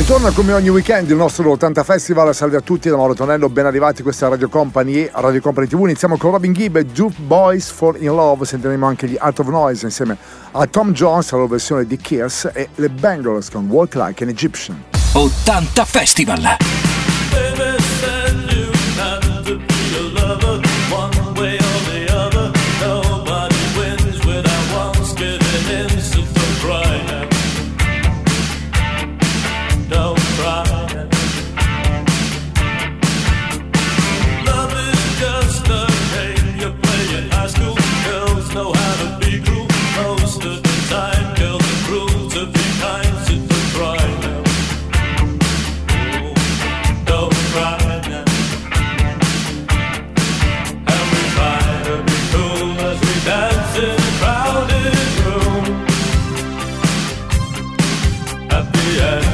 Ritorna come ogni weekend il nostro 80 Festival, salve a tutti da Mauro Tonello, ben arrivati, questa Radio Company Radio Company TV, iniziamo con Robin Gibb e Duke Boys for In Love, sentiremo anche gli Art of Noise insieme a Tom Jones, la loro versione di Kiss e le Bengals con Walk Like an Egyptian. 80 Festival! Yeah.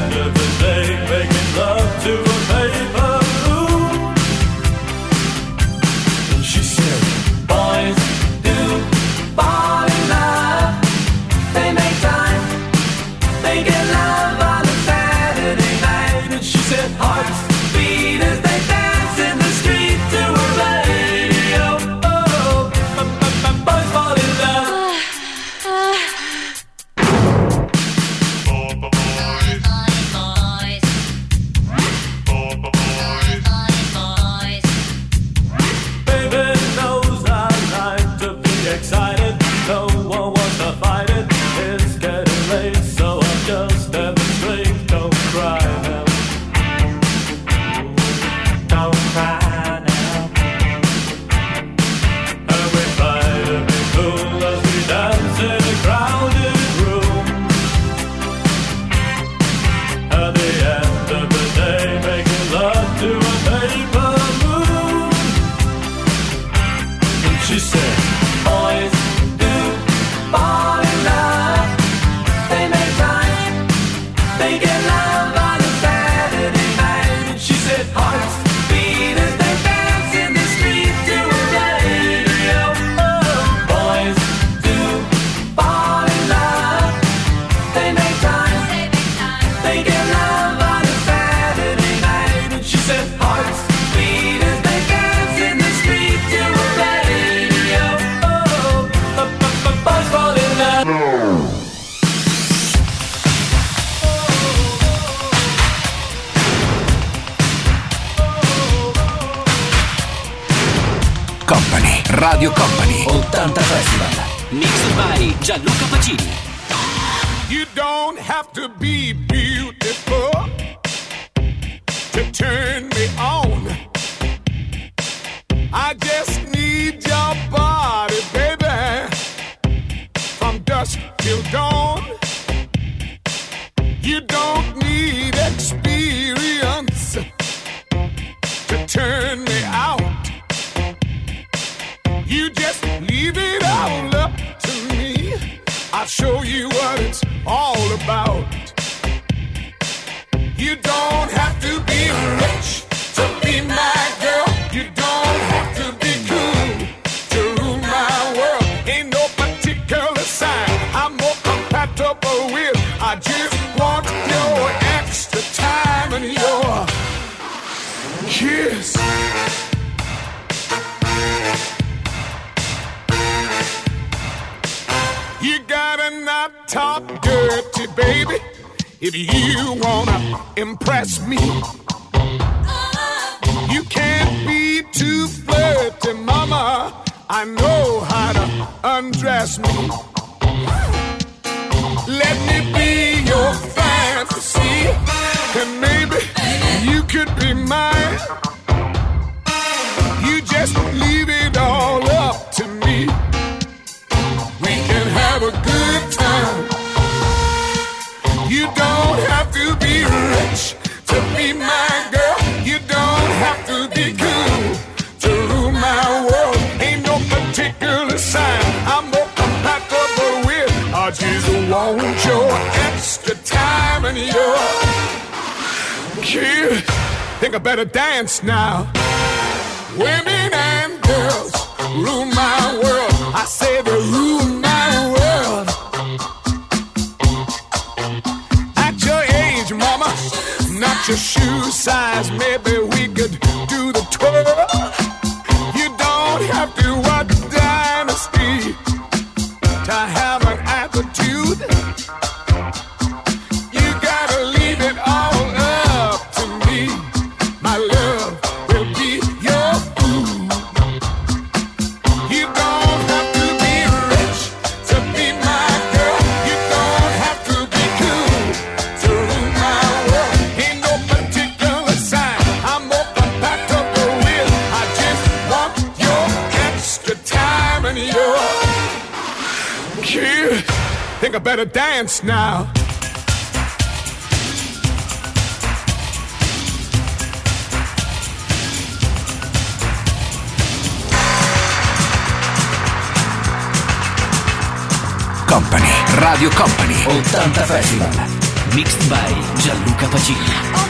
Love by the Saturday night. And she said, Hearts. by Gianluca Pacini. You don't have to be beautiful to turn me on. I just show you. top dirty, baby, if you wanna impress me. You can't be too flirty, mama. I know how to undress me. Let me be your fantasy, and maybe you could be mine. You just leave it all. want your extra time and your kid. Think I better dance now. Women and girls rule my world. I say they rule my world. At your age, mama, not your shoe size. Maybe we could do the twirl. You don't have to. better dance now. Company, Radio Company, 80 Festival. Mixed by Gianluca Pacini.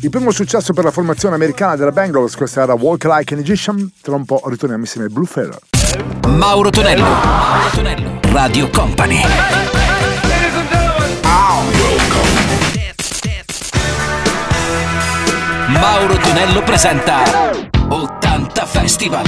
Il primo successo per la formazione americana della Bengals, questa era Walk Like an Egyptian, tra un po' ritorniamo insieme ai Blue Ferrer. Mauro Tonello, Mauro Tonello, Radio Company. Mauro Tonello presenta 80 Festival.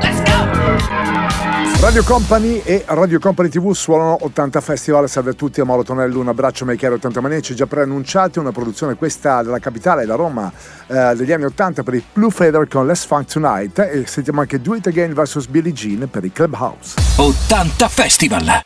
Let's go! Radio Company e Radio Company TV suonano 80 Festival. Salve a tutti, Amaro Tonello, un abbraccio a Maker 80 Maneci, già preannunciati, una produzione questa della capitale, da Roma, eh, degli anni 80 per i Blue Feather con Let's Funk Tonight e sentiamo anche Do It Again vs Billie Jean per i Clubhouse. 80 Festival!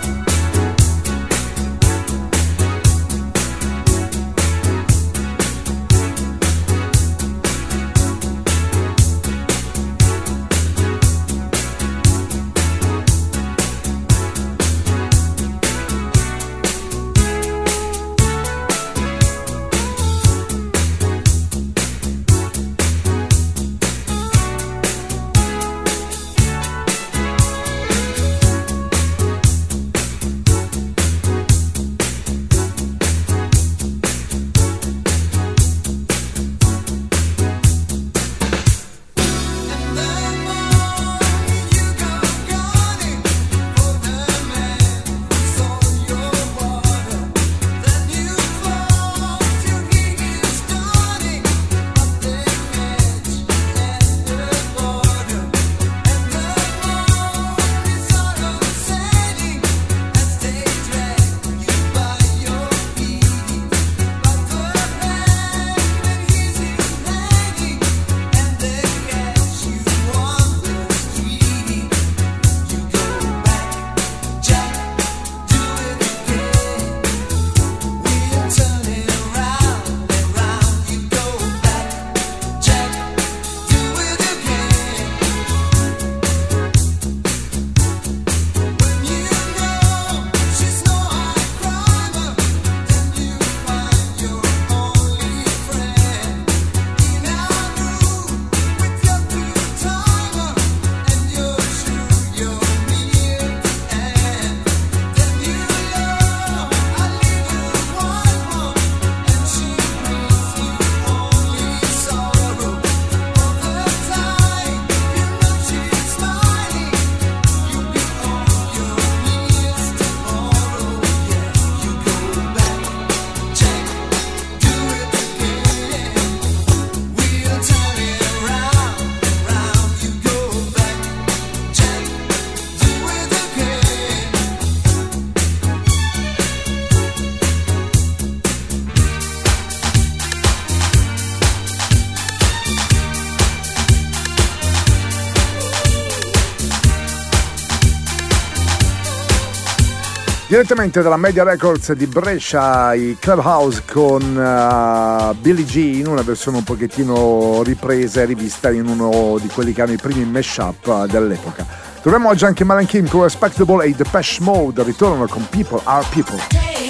Direttamente dalla Media Records di Brescia, i Clubhouse con uh, Billie in una versione un pochettino ripresa e rivista in uno di quelli che hanno i primi mashup uh, dell'epoca. Troviamo oggi anche Malan con Respectable e i Depeche Mode ritornano con People Are People.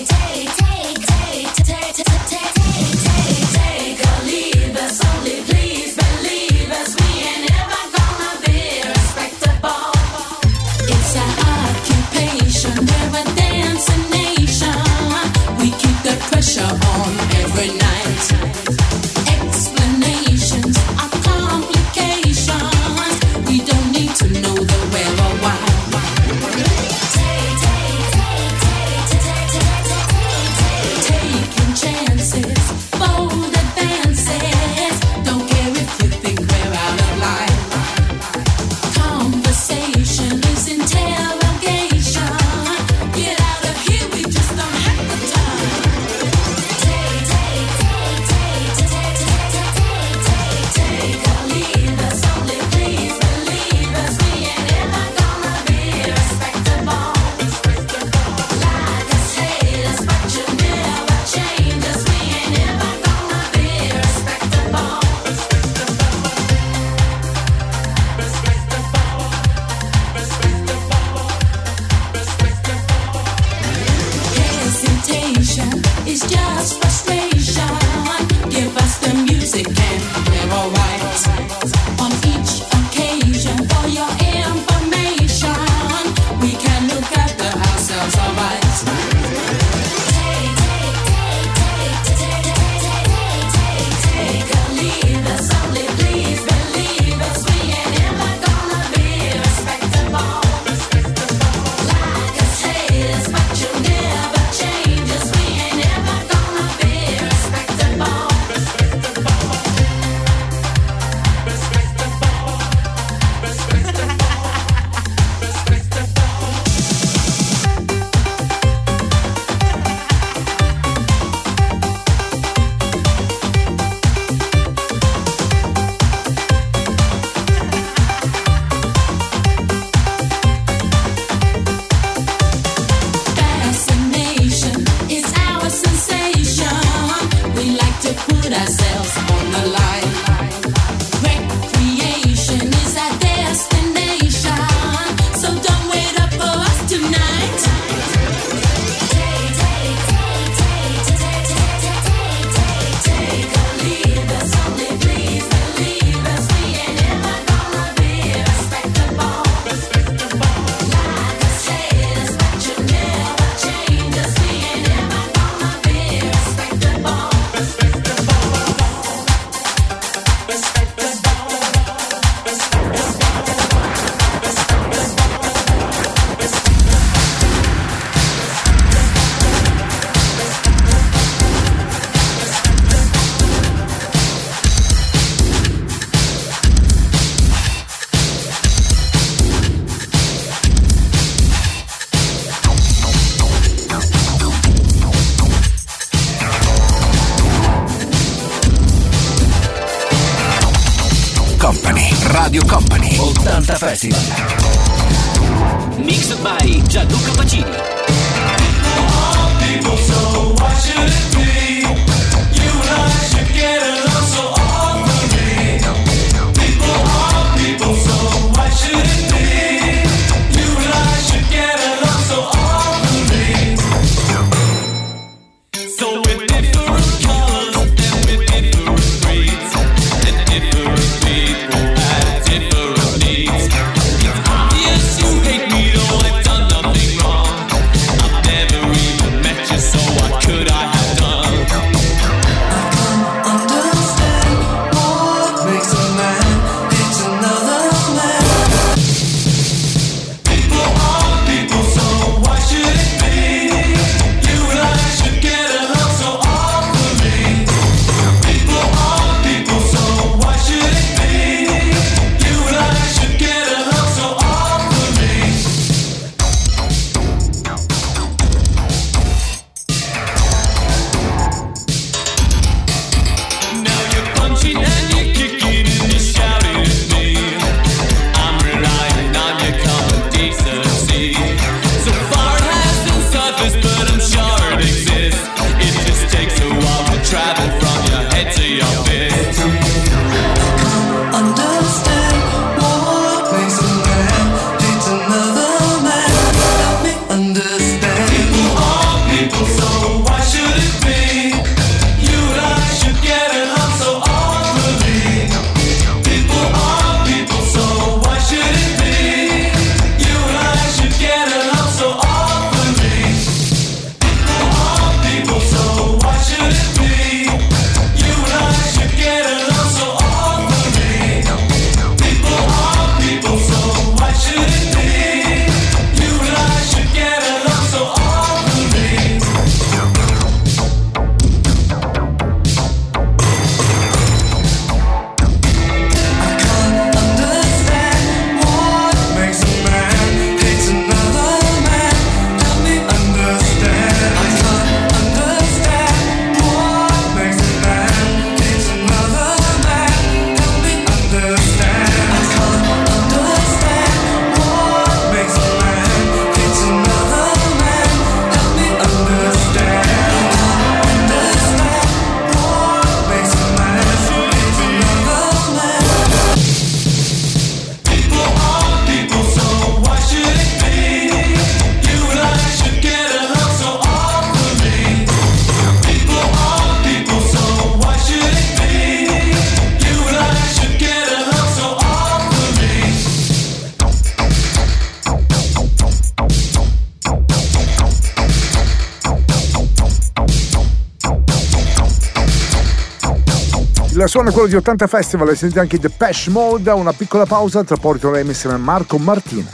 La suona quello di 80 Festival, sentite anche The Depeche Mode, una piccola pausa, tra poco torneremo insieme a Marco Martina.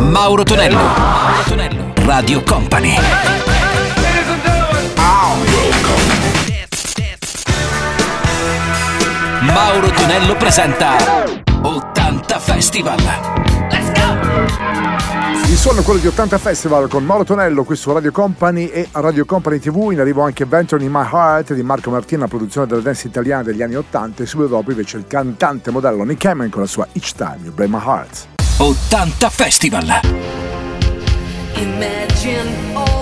Mauro Tonello, Mauro Tonello, Radio Company. Mauro Tonello presenta 80 Festival. Il suono è quello di 80 Festival con Mauro Tonello questo Radio Company e Radio Company TV. In arrivo anche Venture in My Heart di Marco Martina, produzione della dance italiana degli anni 80. E subito dopo invece il cantante modello Nick Hammond con la sua Each Time You Break My Heart. 80 Festival! Imagine all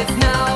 it's now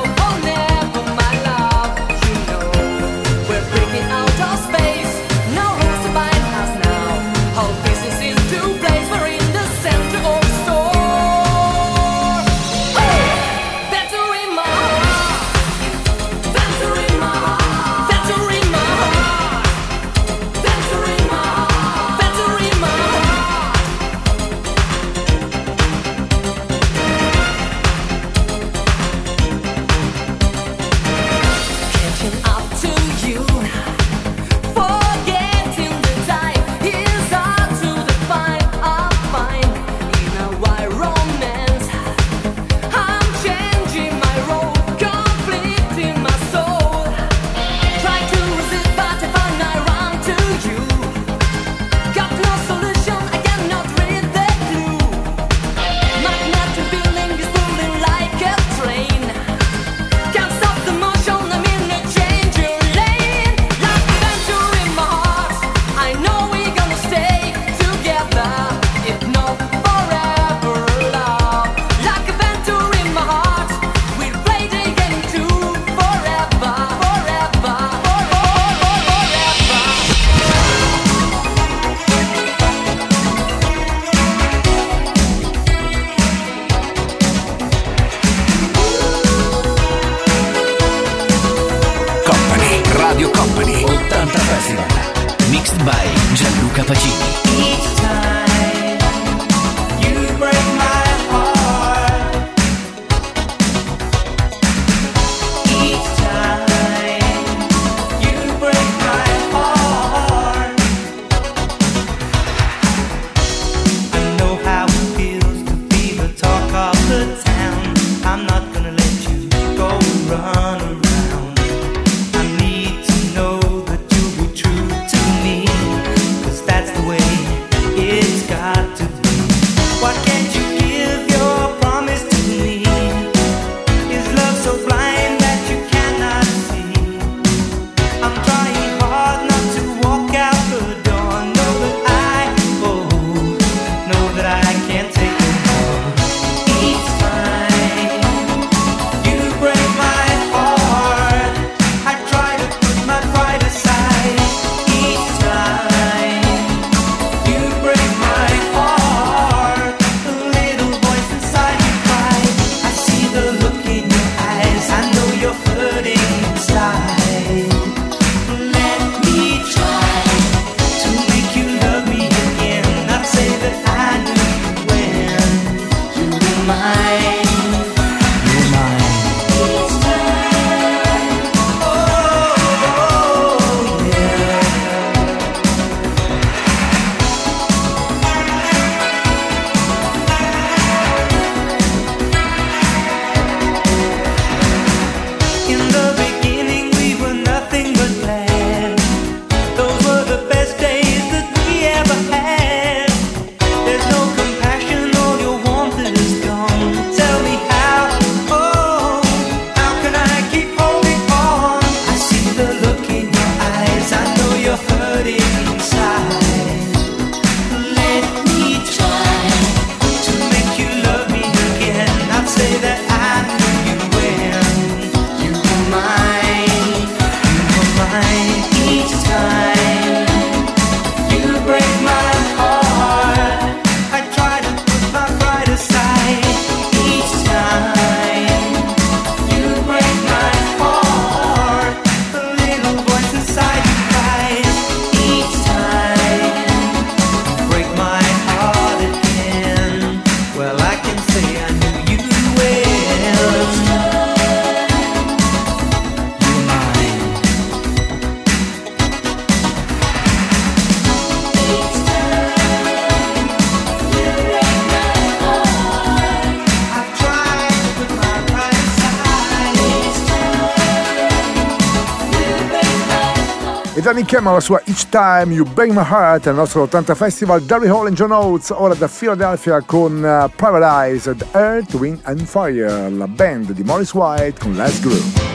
insieme alla sua Each Time You Bang My Heart al nostro 80 Festival, Gary Hall and John Oates, ora da Philadelphia con uh, Paradise, Earth, Wind and Fire, la band di Morris White con Let's Groove.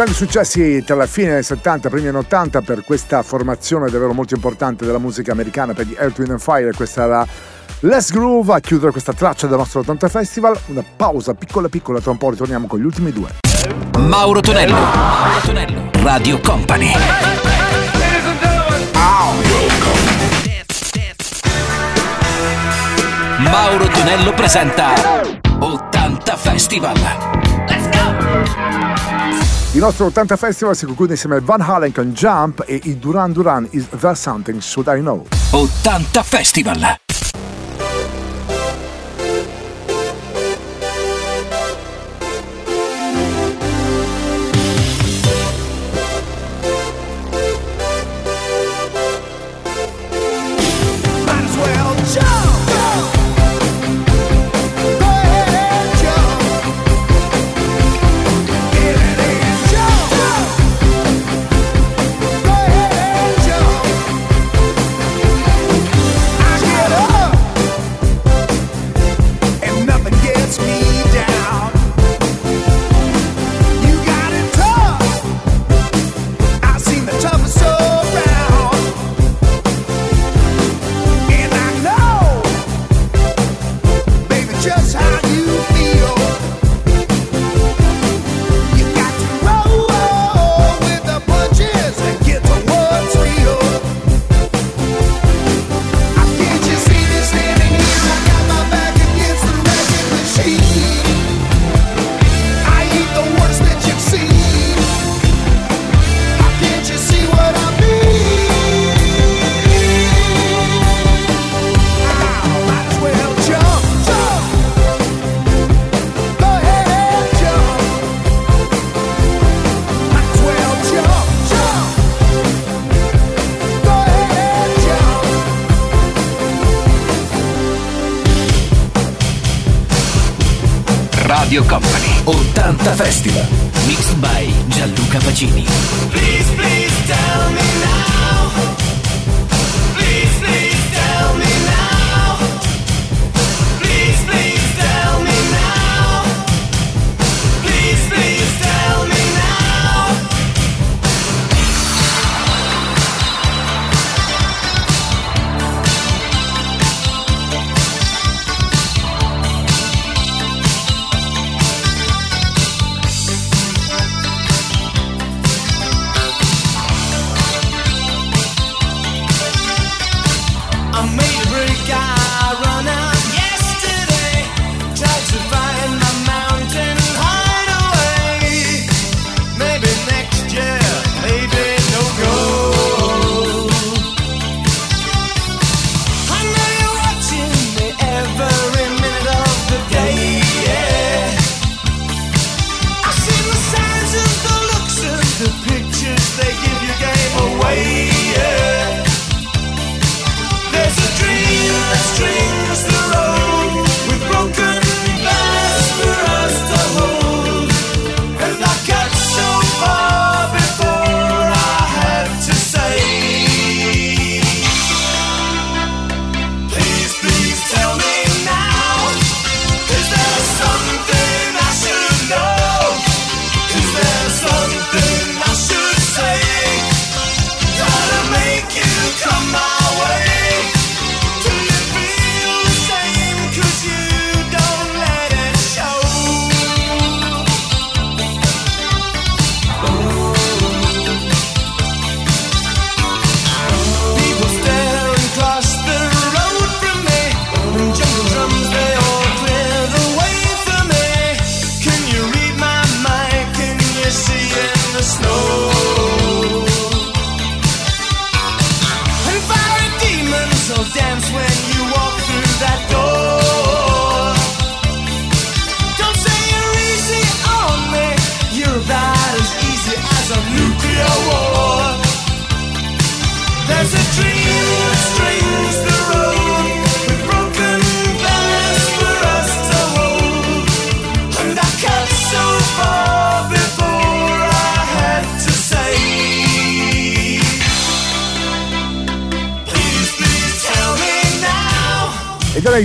Grandi successi tra la fine del 70 e primi anni 80 per questa formazione davvero molto importante della musica americana per gli Earth, Wind Fire. Questa era Let's Groove a chiudere questa traccia del nostro 80 Festival. Una pausa piccola piccola, tra un po' ritorniamo con gli ultimi due. Mauro Tonello, Mauro Tonello, Radio Company. Mauro Tonello presenta 80 Festival. Il nostro 80 Festival si conclude insieme a Van Halen con Jump e i Duran Duran Is the Something Should I Know. 80 Festival!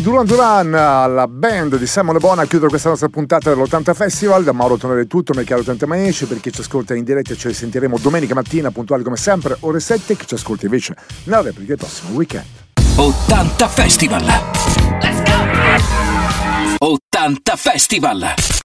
Duran Duran alla band di Simone Bona a chiudere questa nostra puntata dell'80 Festival. Da Mauro Tonello è tutto, mi caro Tante Manici. Per chi ci ascolta in diretta ci sentiremo domenica mattina, puntuali come sempre, ore 7. Chi ci ascolta invece nella replica del prossimo weekend. 80 Festival. Let's go! 80 Festival.